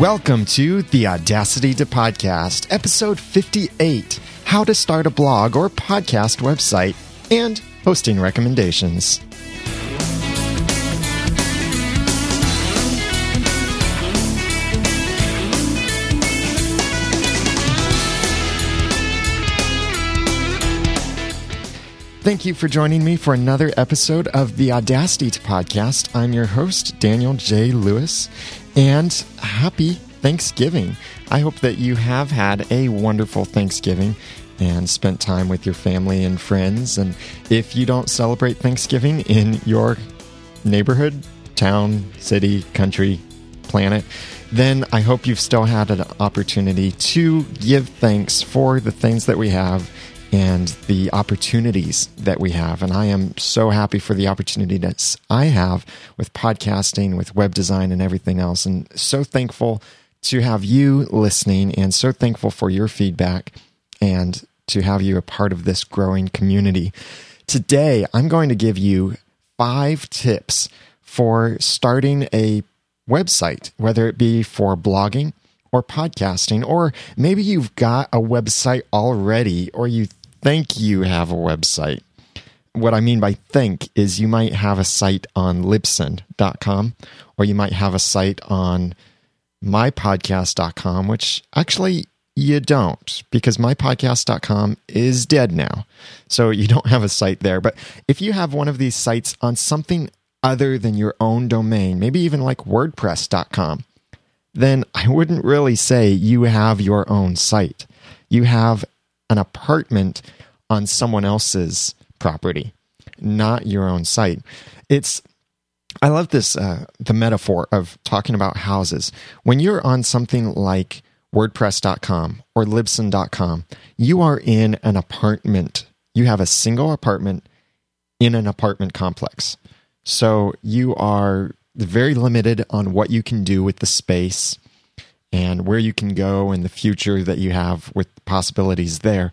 Welcome to the Audacity to Podcast, episode 58 How to Start a Blog or Podcast Website, and hosting recommendations. Thank you for joining me for another episode of the Audacity to Podcast. I'm your host, Daniel J. Lewis, and happy Thanksgiving. I hope that you have had a wonderful Thanksgiving and spent time with your family and friends. And if you don't celebrate Thanksgiving in your neighborhood, town, city, country, planet, then I hope you've still had an opportunity to give thanks for the things that we have and the opportunities that we have. And I am so happy for the opportunities I have with podcasting, with web design, and everything else. And so thankful to have you listening and so thankful for your feedback and to have you a part of this growing community. Today, I'm going to give you five tips for starting a website, whether it be for blogging or podcasting, or maybe you've got a website already, or you think you have a website. What I mean by think is you might have a site on libsyn.com or you might have a site on mypodcast.com, which actually you don't because mypodcast.com is dead now. So you don't have a site there. But if you have one of these sites on something other than your own domain, maybe even like wordpress.com, then I wouldn't really say you have your own site. You have an apartment on someone else's property, not your own site. It's I love this uh, the metaphor of talking about houses. When you're on something like WordPress.com or Libsyn.com, you are in an apartment. You have a single apartment in an apartment complex. So you are very limited on what you can do with the space and where you can go in the future that you have with possibilities there.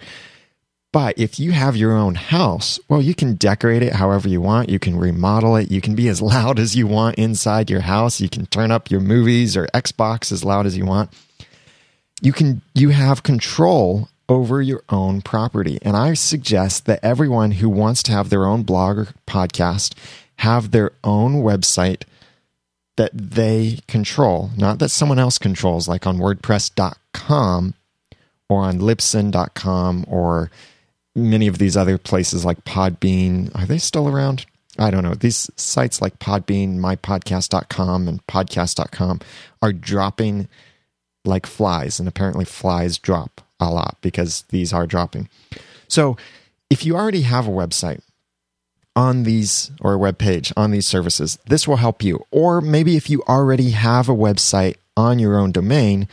But if you have your own house, well, you can decorate it however you want. You can remodel it. You can be as loud as you want inside your house. You can turn up your movies or Xbox as loud as you want. You can you have control over your own property. And I suggest that everyone who wants to have their own blog or podcast have their own website that they control, not that someone else controls, like on WordPress.com or on Libsyn.com or many of these other places like Podbean. Are they still around? I don't know. These sites like Podbean, mypodcast.com, and podcast.com are dropping like flies. And apparently, flies drop a lot because these are dropping. So, if you already have a website, on these or a web page on these services. This will help you. Or maybe if you already have a website on your own domain,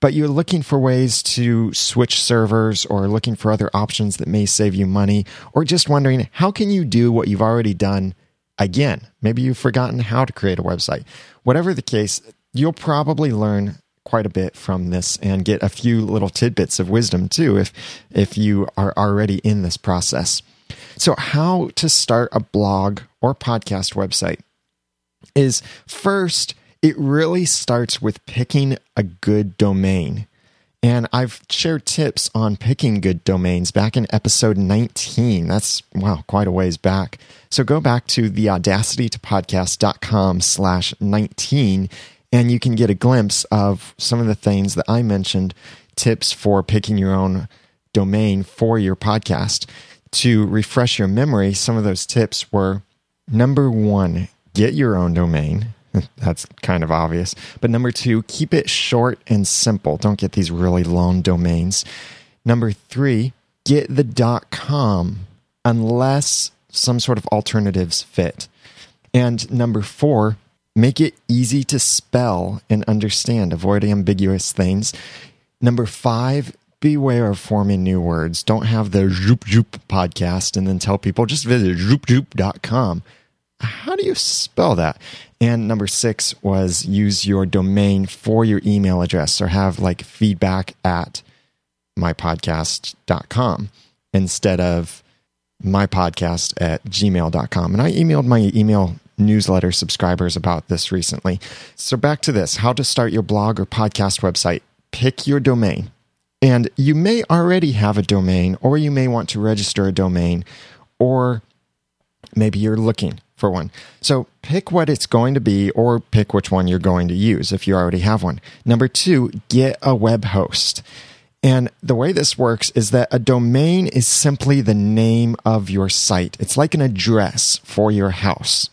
but you're looking for ways to switch servers or looking for other options that may save you money, or just wondering how can you do what you've already done again? Maybe you've forgotten how to create a website. Whatever the case, you'll probably learn quite a bit from this and get a few little tidbits of wisdom too if if you are already in this process. So, how to start a blog or podcast website is first, it really starts with picking a good domain. And I've shared tips on picking good domains back in episode 19. That's, wow, quite a ways back. So go back to theaudacitytopodcast.com slash 19 and you can get a glimpse of some of the things that I mentioned, tips for picking your own domain for your podcast to refresh your memory, some of those tips were number one, get your own domain. That's kind of obvious. But number two, keep it short and simple. Don't get these really long domains. Number three, get the .com unless some sort of alternatives fit. And number four, make it easy to spell and understand. Avoid ambiguous things. Number five, beware of forming new words. Don't have the Zoop Zoop podcast and then tell people just visit zoopzoop.com. How do you spell that? And number six was use your domain for your email address or have like feedback at mypodcast.com instead of mypodcast at gmail.com. And I emailed my email newsletter subscribers about this recently. So, back to this how to start your blog or podcast website. Pick your domain. And you may already have a domain, or you may want to register a domain, or maybe you're looking for one. So pick what it's going to be, or pick which one you're going to use if you already have one. Number two, get a web host. And the way this works is that a domain is simply the name of your site. It's like an address for your house.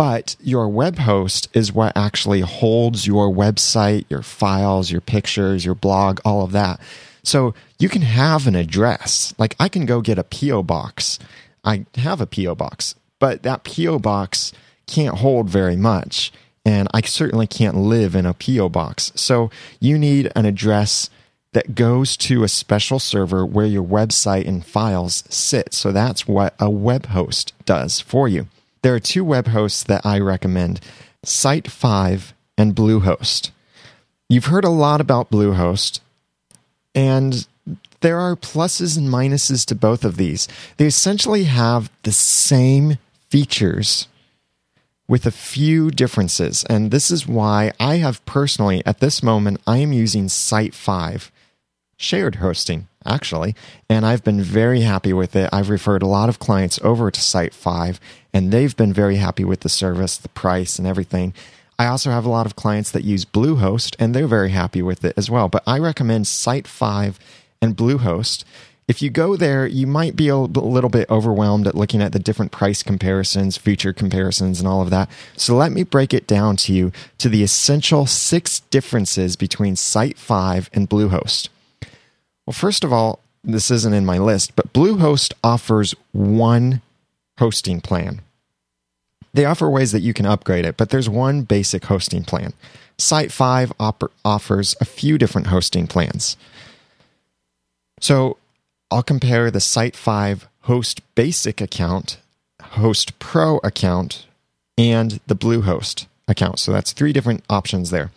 But your web host is what actually holds your website, your files, your pictures, your blog, all of that. So you can have an address. Like I can go get a P.O. box. I have a P.O. box, but that P.O. box can't hold very much. And I certainly can't live in a P.O. box. So you need an address that goes to a special server where your website and files sit. So that's what a web host does for you. There are two web hosts that I recommend Site5 and Bluehost. You've heard a lot about Bluehost, and there are pluses and minuses to both of these. They essentially have the same features with a few differences. And this is why I have personally, at this moment, I am using Site5 shared hosting, actually. And I've been very happy with it. I've referred a lot of clients over to Site5, and they've been very happy with the service, the price, and everything. I also have a lot of clients that use Bluehost, and they're very happy with it as well. But I recommend Site5 and Bluehost. If you go there, you might be a little bit overwhelmed at looking at the different price comparisons, feature comparisons, and all of that. So let me break it down to you to the essential six differences between Site5 and Bluehost. Well, first of all, this isn't in my list, but Bluehost offers one hosting plan. They offer ways that you can upgrade it, but there's one basic hosting plan. Site5 op- offers a few different hosting plans. So I'll compare the Site5 Host Basic account, Host Pro account, and the Bluehost account. So that's three different options there.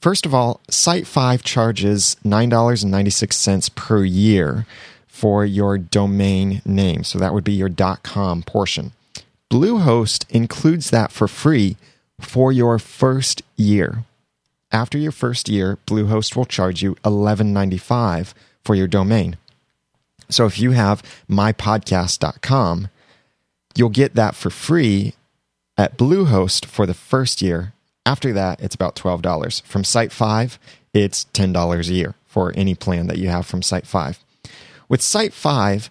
First of all, Site5 charges $9.96 per year for your domain name. So that would be your .com portion. Bluehost includes that for free for your first year. After your first year, Bluehost will charge you $11.95 for your domain. So if you have mypodcast.com, you'll get that for free at Bluehost for the first year. After that, it's about $12. From Site5, it's $10 a year for any plan that you have from Site5. With Site5,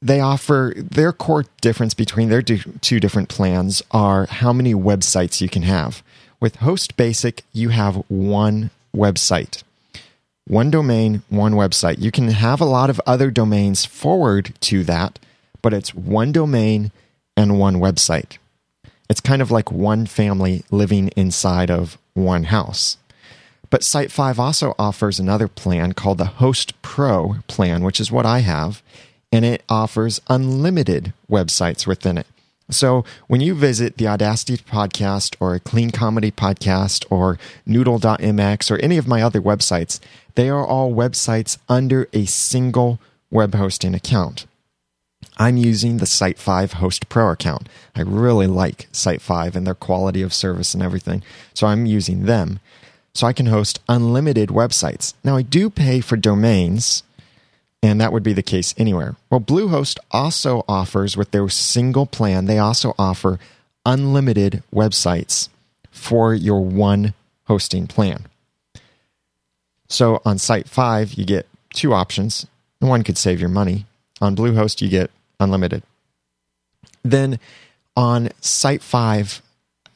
they offer their core difference between their two different plans are how many websites you can have. With Host Basic, you have one website. One domain, one website. You can have a lot of other domains forward to that, but it's one domain and one website. It's kind of like one family living inside of one house. But Site5 also offers another plan called the Host Pro plan, which is what I have, and it offers unlimited websites within it. So when you visit the Audacity podcast or a Clean Comedy podcast or Noodle.mx or any of my other websites, they are all websites under a single web hosting account. I'm using the Site5 Host Pro account. I really like Site5 and their quality of service and everything. So I'm using them. So I can host unlimited websites. Now I do pay for domains, and that would be the case anywhere. Well, Bluehost also offers with their single plan, they also offer unlimited websites for your one hosting plan. So on Site5, you get two options. One could save your money. On Bluehost, you get unlimited. Then on Site5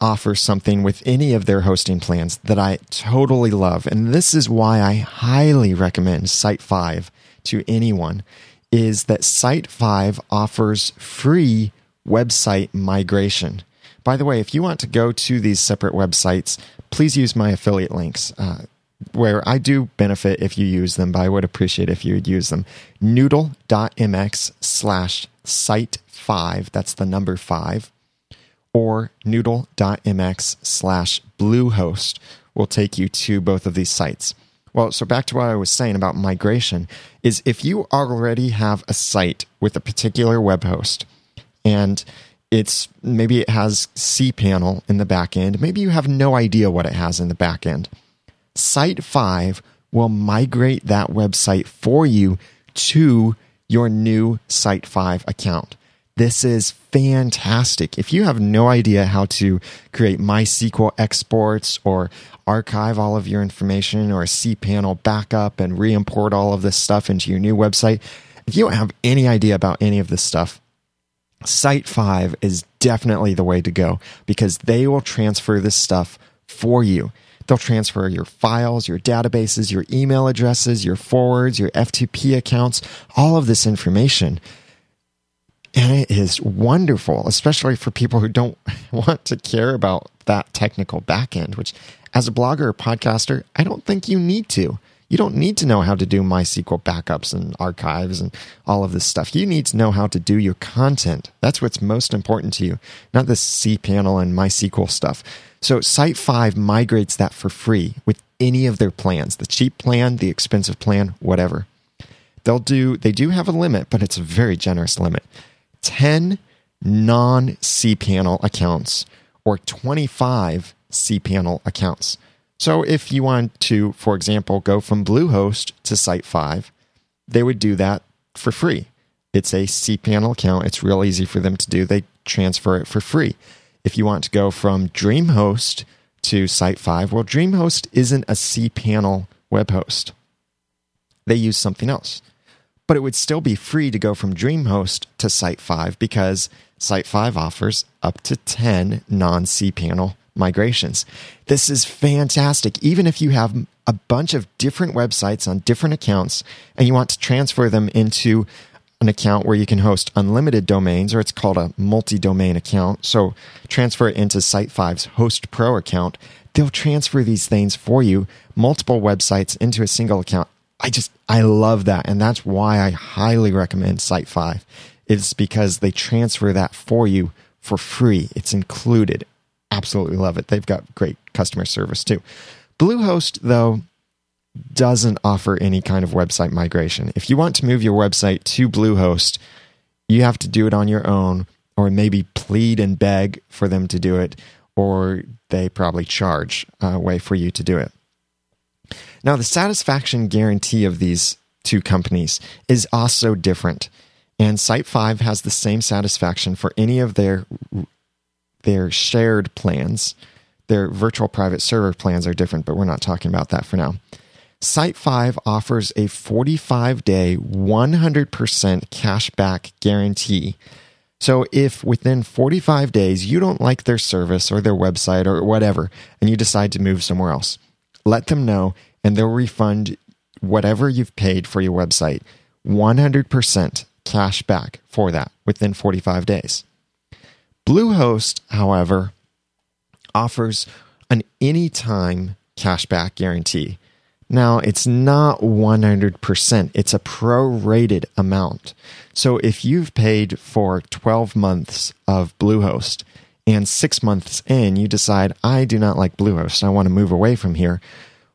offers something with any of their hosting plans that I totally love. And this is why I highly recommend Site5 to anyone is that Site5 offers free website migration. By the way, if you want to go to these separate websites, please use my affiliate links. Uh, where I do benefit if you use them, but I would appreciate if you would use them. Noodle.mx slash site five, that's the number five, or noodle.mx slash bluehost will take you to both of these sites. Well, so back to what I was saying about migration is if you already have a site with a particular web host and it's maybe it has cPanel in the back end. Maybe you have no idea what it has in the back end. Site 5 will migrate that website for you to your new Site 5 account. This is fantastic. If you have no idea how to create MySQL exports or archive all of your information or cPanel backup and re import all of this stuff into your new website, if you don't have any idea about any of this stuff, Site 5 is definitely the way to go because they will transfer this stuff for you. They'll transfer your files, your databases, your email addresses, your forwards, your FTP accounts, all of this information. And it is wonderful, especially for people who don't want to care about that technical backend, which as a blogger or podcaster, I don't think you need to. You don't need to know how to do MySQL backups and archives and all of this stuff. You need to know how to do your content. That's what's most important to you, not the cPanel and MySQL stuff. So Site 5 migrates that for free with any of their plans the cheap plan, the expensive plan, whatever. They'll do, they do have a limit, but it's a very generous limit 10 non cPanel accounts or 25 cPanel accounts. So if you want to, for example, go from Bluehost to Site 5, they would do that for free. It's a cPanel account. It's real easy for them to do. They transfer it for free. If you want to go from DreamHost to Site 5, well, DreamHost isn't a cPanel web host. They use something else. But it would still be free to go from DreamHost to Site 5 because Site 5 offers up to 10 non cPanel migrations. This is fantastic. Even if you have a bunch of different websites on different accounts and you want to transfer them into an account where you can host unlimited domains, or it's called a multi domain account. So transfer it into Site5's Host Pro account. They'll transfer these things for you, multiple websites into a single account. I just, I love that. And that's why I highly recommend Site5. It's because they transfer that for you for free. It's included absolutely love it. They've got great customer service too. Bluehost, though, doesn't offer any kind of website migration. If you want to move your website to Bluehost, you have to do it on your own or maybe plead and beg for them to do it, or they probably charge a way for you to do it. Now, the satisfaction guarantee of these two companies is also different. And Site 5 has the same satisfaction for any of their their shared plans. Their virtual private server plans are different, but we're not talking about that for now. Site 5 offers a 45 day, 100% cashback guarantee. So, if within 45 days you don't like their service or their website or whatever, and you decide to move somewhere else, let them know and they'll refund whatever you've paid for your website 100% cash back for that within 45 days. Bluehost, however, offers an anytime cashback guarantee. Now, it's not 100%, it's a prorated amount. So if you've paid for 12 months of Bluehost and six months in, you decide, I do not like Bluehost, I want to move away from here,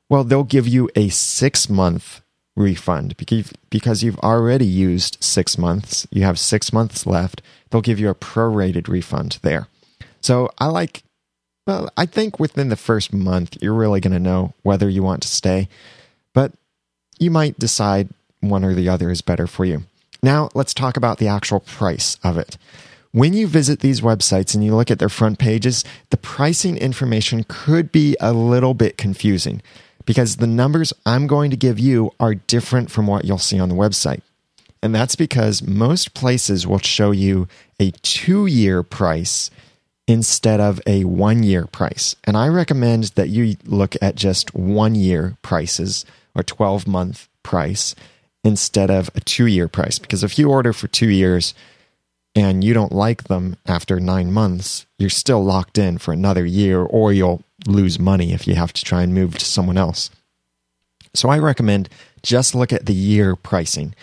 well, they'll give you a six month refund because you've already used six months. You have six months left. They'll give you a prorated refund there. So I like, well, I think within the first month, you're really going to know whether you want to stay, but you might decide one or the other is better for you. Now, let's talk about the actual price of it. When you visit these websites and you look at their front pages, the pricing information could be a little bit confusing because the numbers I'm going to give you are different from what you'll see on the website. And that's because most places will show you a two year price instead of a one year price. And I recommend that you look at just one year prices or 12 month price instead of a two year price. Because if you order for two years and you don't like them after nine months, you're still locked in for another year or you'll lose money if you have to try and move to someone else. So I recommend just look at the year pricing.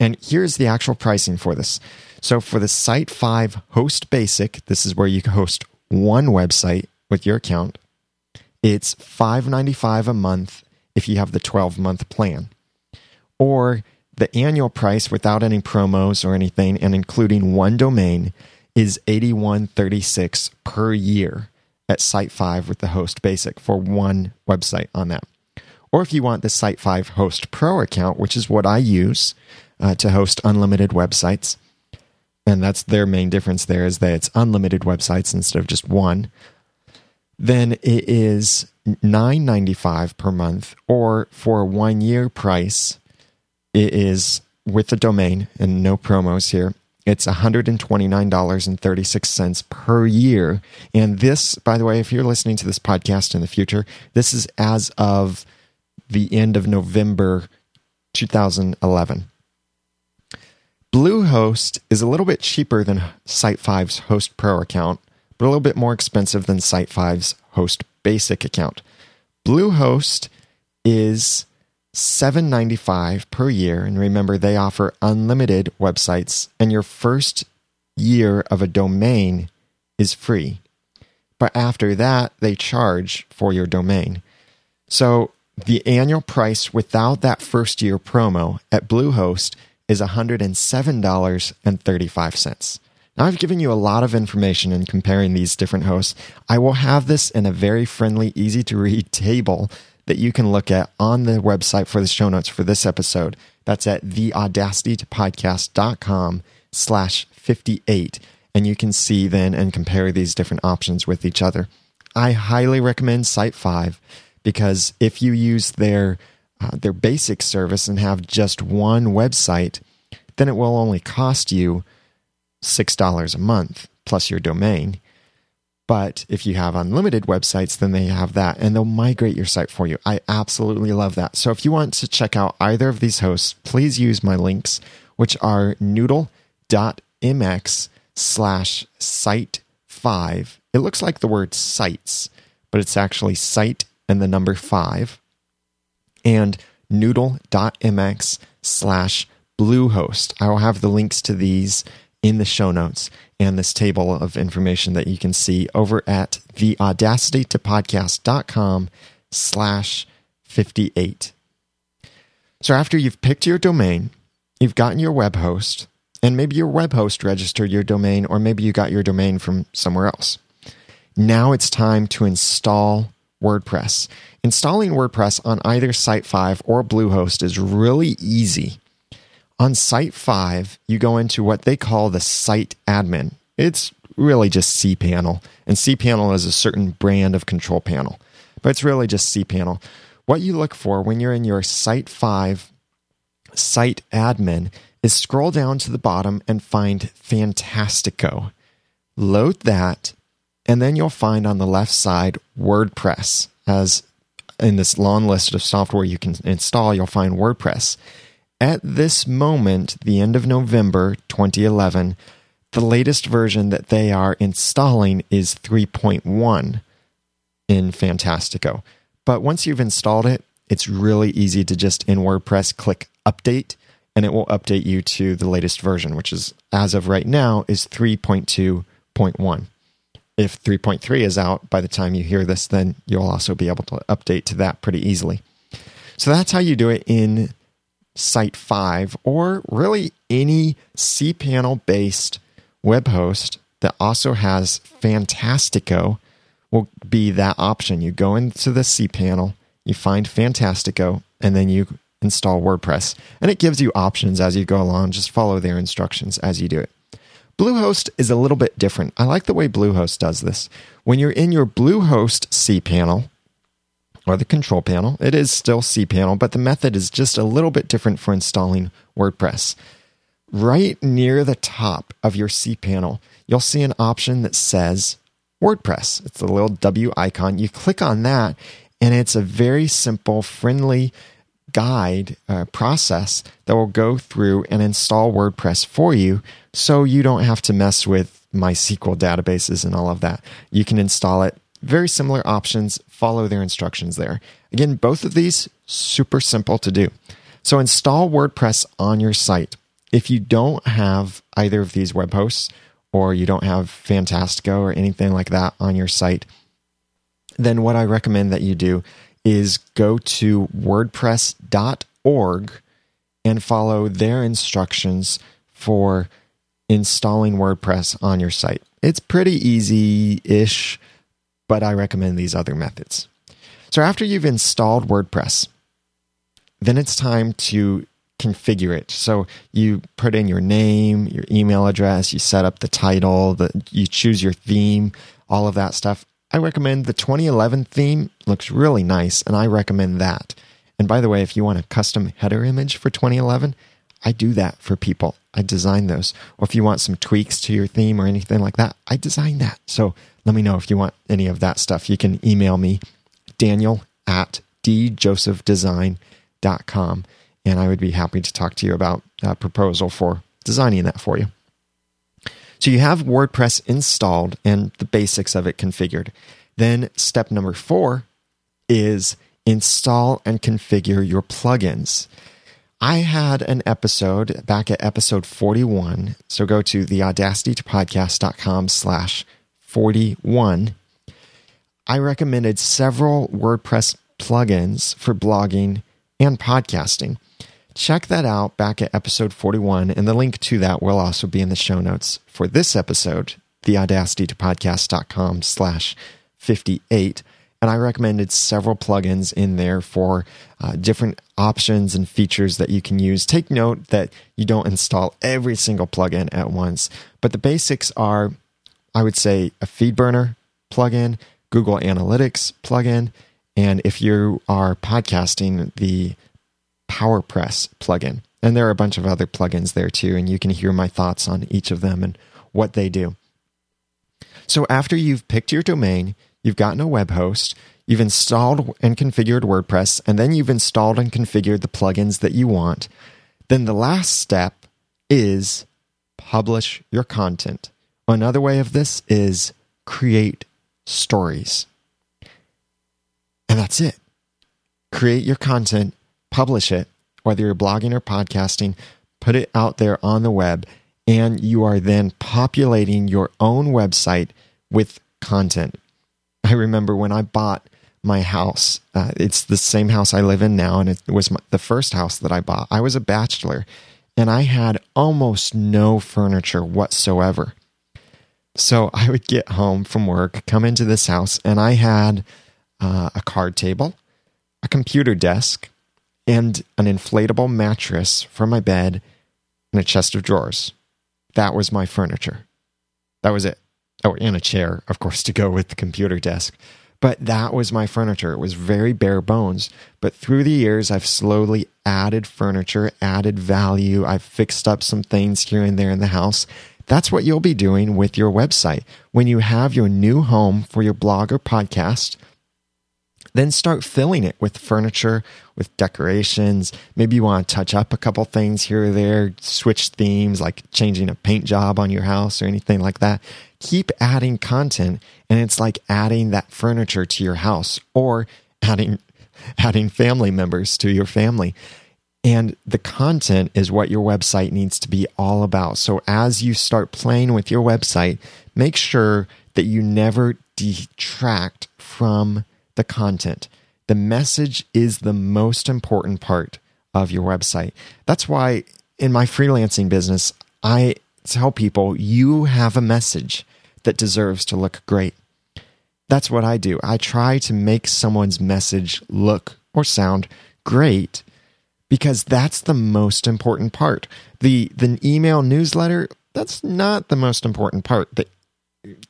And here's the actual pricing for this. So for the Site 5 Host Basic, this is where you can host one website with your account. It's $5.95 a month if you have the 12 month plan. Or the annual price without any promos or anything and including one domain is 8136 per year at Site 5 with the Host Basic for one website on that. Or if you want the Site 5 Host Pro account, which is what I use uh, to host unlimited websites, and that's their main difference there is that it's unlimited websites instead of just one, then it is $9.95 per month, or for a one year price, it is with the domain and no promos here. It's $129.36 per year. And this, by the way, if you're listening to this podcast in the future, this is as of the end of November 2011. Bluehost is a little bit cheaper than Site 5's Host Pro account, but a little bit more expensive than Site 5's Host Basic account. Bluehost is $7.95 per year. And remember, they offer unlimited websites, and your first year of a domain is free. But after that, they charge for your domain. So the annual price without that first year promo at Bluehost is $107.35. Now, I've given you a lot of information in comparing these different hosts. I will have this in a very friendly, easy to read table that you can look at on the website for the show notes for this episode. That's at theaudacitytopodcast.com slash 58. And you can see then and compare these different options with each other. I highly recommend Site 5 because if you use their uh, their basic service and have just one website, then it will only cost you $6 a month plus your domain. But if you have unlimited websites, then they have that and they'll migrate your site for you. I absolutely love that. So if you want to check out either of these hosts, please use my links, which are noodle.mx slash site five. It looks like the word sites, but it's actually site and the number five. And noodle.mx slash bluehost. I will have the links to these in the show notes and this table of information that you can see over at theaudacitytopodcast.com slash 58. So after you've picked your domain, you've gotten your web host, and maybe your web host registered your domain, or maybe you got your domain from somewhere else. Now it's time to install WordPress. Installing WordPress on either Site 5 or Bluehost is really easy. On Site 5, you go into what they call the site admin. It's really just cPanel, and cPanel is a certain brand of control panel, but it's really just cPanel. What you look for when you're in your Site 5 site admin is scroll down to the bottom and find Fantastico. Load that, and then you'll find on the left side WordPress. As in this long list of software you can install, you'll find WordPress. At this moment, the end of November 2011, the latest version that they are installing is 3.1 in Fantastico. But once you've installed it, it's really easy to just in WordPress click update and it will update you to the latest version, which is as of right now is 3.2.1. If 3.3 is out by the time you hear this, then you'll also be able to update to that pretty easily. So that's how you do it in Site 5 or really any cPanel based web host that also has Fantastico will be that option. You go into the cPanel, you find Fantastico, and then you install WordPress. And it gives you options as you go along. Just follow their instructions as you do it. Bluehost is a little bit different. I like the way Bluehost does this. When you're in your Bluehost cPanel, or the control panel. It is still cPanel, but the method is just a little bit different for installing WordPress. Right near the top of your cPanel, you'll see an option that says WordPress. It's a little W icon. You click on that, and it's a very simple, friendly guide uh, process that will go through and install WordPress for you so you don't have to mess with MySQL databases and all of that. You can install it very similar options. Follow their instructions there. Again, both of these super simple to do. So install WordPress on your site. If you don't have either of these web hosts or you don't have Fantastico or anything like that on your site, then what I recommend that you do is go to wordpress.org and follow their instructions for installing WordPress on your site. It's pretty easy ish, but I recommend these other methods. So after you've installed WordPress, then it's time to configure it. So you put in your name, your email address, you set up the title, the, you choose your theme, all of that stuff. I recommend the 2011 theme looks really nice, and I recommend that. And by the way, if you want a custom header image for 2011, I do that for people. I design those. Or if you want some tweaks to your theme or anything like that, I design that. So let me know if you want any of that stuff. You can email me, daniel at djosephdesign.com, and I would be happy to talk to you about a proposal for designing that for you. So you have WordPress installed and the basics of it configured. Then step number four is install and configure your plugins. I had an episode back at episode 41. So go to theaudacitytopodcast.com slash 41. I recommended several WordPress plugins for blogging and podcasting. Check that out back at episode 41, and the link to that will also be in the show notes for this episode, theaudacitytopodcast.com slash 58 and I recommended several plugins in there for uh, different options and features that you can use. Take note that you don't install every single plugin at once, but the basics are, I would say, a FeedBurner plugin, Google Analytics plugin, and if you are podcasting, the PowerPress plugin. And there are a bunch of other plugins there too, and you can hear my thoughts on each of them and what they do. So after you've picked your domain, you've gotten a web host, you've installed and configured WordPress, and then you've installed and configured the plugins that you want. Then the last step is publish your content. Another way of this is create stories. And that's it. Create your content, publish it, whether you're blogging or podcasting, put it out there on the web, and you are then populating your own website with content. I remember when I bought my house. Uh, it's the same house I live in now, and it was my, the first house that I bought. I was a bachelor, and I had almost no furniture whatsoever. So I would get home from work, come into this house, and I had uh, a card table, a computer desk, and an inflatable mattress for my bed, and a chest of drawers. That was my furniture. That was it oh, and a chair, of course, to go with the computer desk. But that was my furniture. It was very bare bones. But through the years, I've slowly added furniture, added value. I've fixed up some things here and there in the house. That's what you'll be doing with your website. When you have your new home for your blog or podcast, then start filling it with furniture, with decorations. Maybe you want to touch up a couple things here or there, switch themes, like changing a paint job on your house or anything like that. Keep adding content, and it's like adding that furniture to your house or adding adding family members to your family. And the content is what your website needs to be all about. So as you start playing with your website, make sure that you never detract from the content. The message is the most important part of your website. That's why in my freelancing business, I tell people you have a message that deserves to look great. That's what I do. I try to make someone's message look or sound great because that's the most important part. The the email newsletter, that's not the most important part. The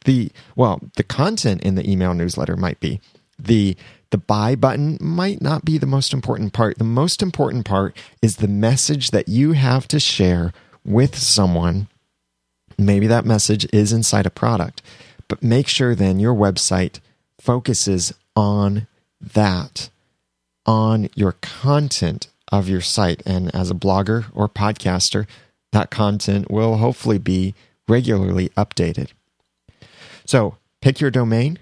the well, the content in the email newsletter might be, the the buy button might not be the most important part. The most important part is the message that you have to share with someone. Maybe that message is inside a product, but make sure then your website focuses on that, on your content of your site. And as a blogger or podcaster, that content will hopefully be regularly updated. So pick your domain,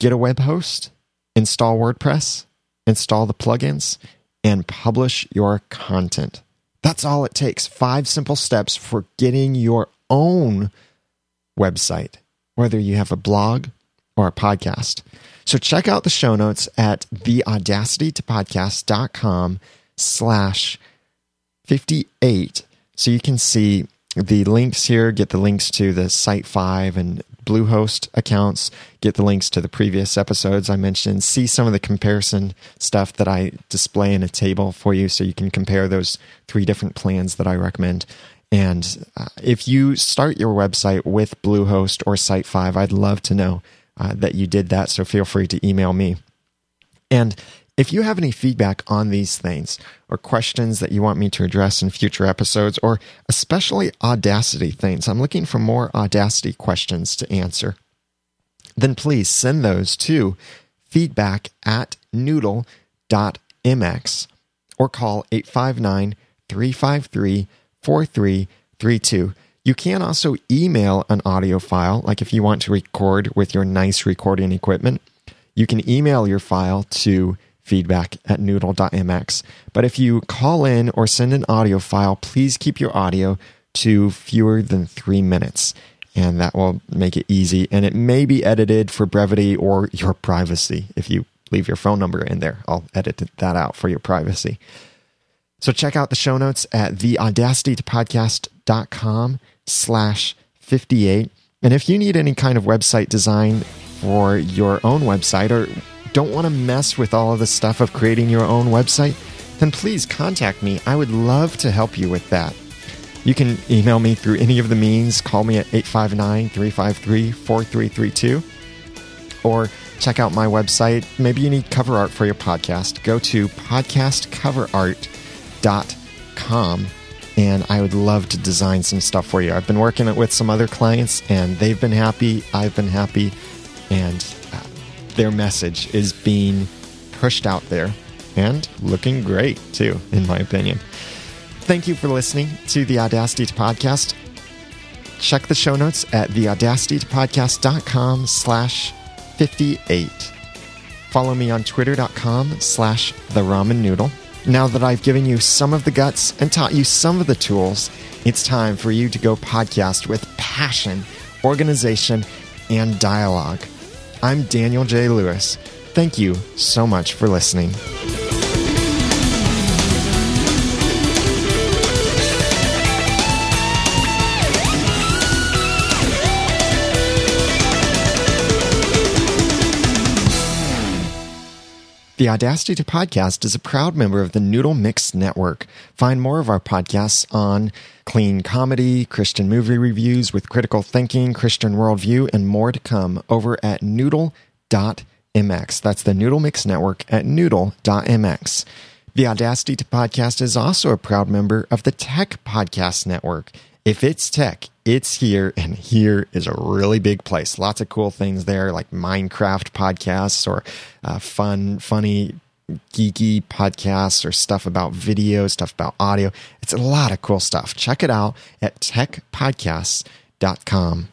get a web host, install WordPress, install the plugins, and publish your content. That's all it takes. Five simple steps for getting your own website, whether you have a blog or a podcast. So check out the show notes at theaudacitytopodcast.com slash 58 so you can see the links here get the links to the Site 5 and Bluehost accounts, get the links to the previous episodes I mentioned, see some of the comparison stuff that I display in a table for you so you can compare those three different plans that I recommend. And uh, if you start your website with Bluehost or Site 5, I'd love to know uh, that you did that. So feel free to email me. And if you have any feedback on these things or questions that you want me to address in future episodes, or especially Audacity things, I'm looking for more Audacity questions to answer, then please send those to feedback at noodle.mx or call 859 353 4332. You can also email an audio file, like if you want to record with your nice recording equipment, you can email your file to feedback at noodle.mx. But if you call in or send an audio file, please keep your audio to fewer than three minutes. And that will make it easy. And it may be edited for brevity or your privacy. If you leave your phone number in there, I'll edit that out for your privacy. So check out the show notes at theaudacitytopodcast.com slash 58. And if you need any kind of website design for your own website or don't want to mess with all of the stuff of creating your own website, then please contact me. I would love to help you with that. You can email me through any of the means. Call me at 859 353 4332 or check out my website. Maybe you need cover art for your podcast. Go to podcastcoverart.com and I would love to design some stuff for you. I've been working with some other clients and they've been happy. I've been happy. And their message is being pushed out there and looking great too, in my opinion. Thank you for listening to the Audacity Podcast. Check the show notes at theaudacitytopodcast.com slash 58. Follow me on twitter.com slash the ramen noodle. Now that I've given you some of the guts and taught you some of the tools, it's time for you to go podcast with passion, organization, and dialogue. I'm Daniel J. Lewis. Thank you so much for listening. The Audacity to Podcast is a proud member of the Noodle Mix Network. Find more of our podcasts on clean comedy, Christian movie reviews with critical thinking, Christian worldview, and more to come over at noodle.mx. That's the Noodle Mix Network at noodle.mx. The Audacity to Podcast is also a proud member of the Tech Podcast Network. If it's tech, it's here, and here is a really big place. Lots of cool things there, like Minecraft podcasts or uh, fun, funny, geeky podcasts or stuff about video, stuff about audio. It's a lot of cool stuff. Check it out at techpodcasts.com.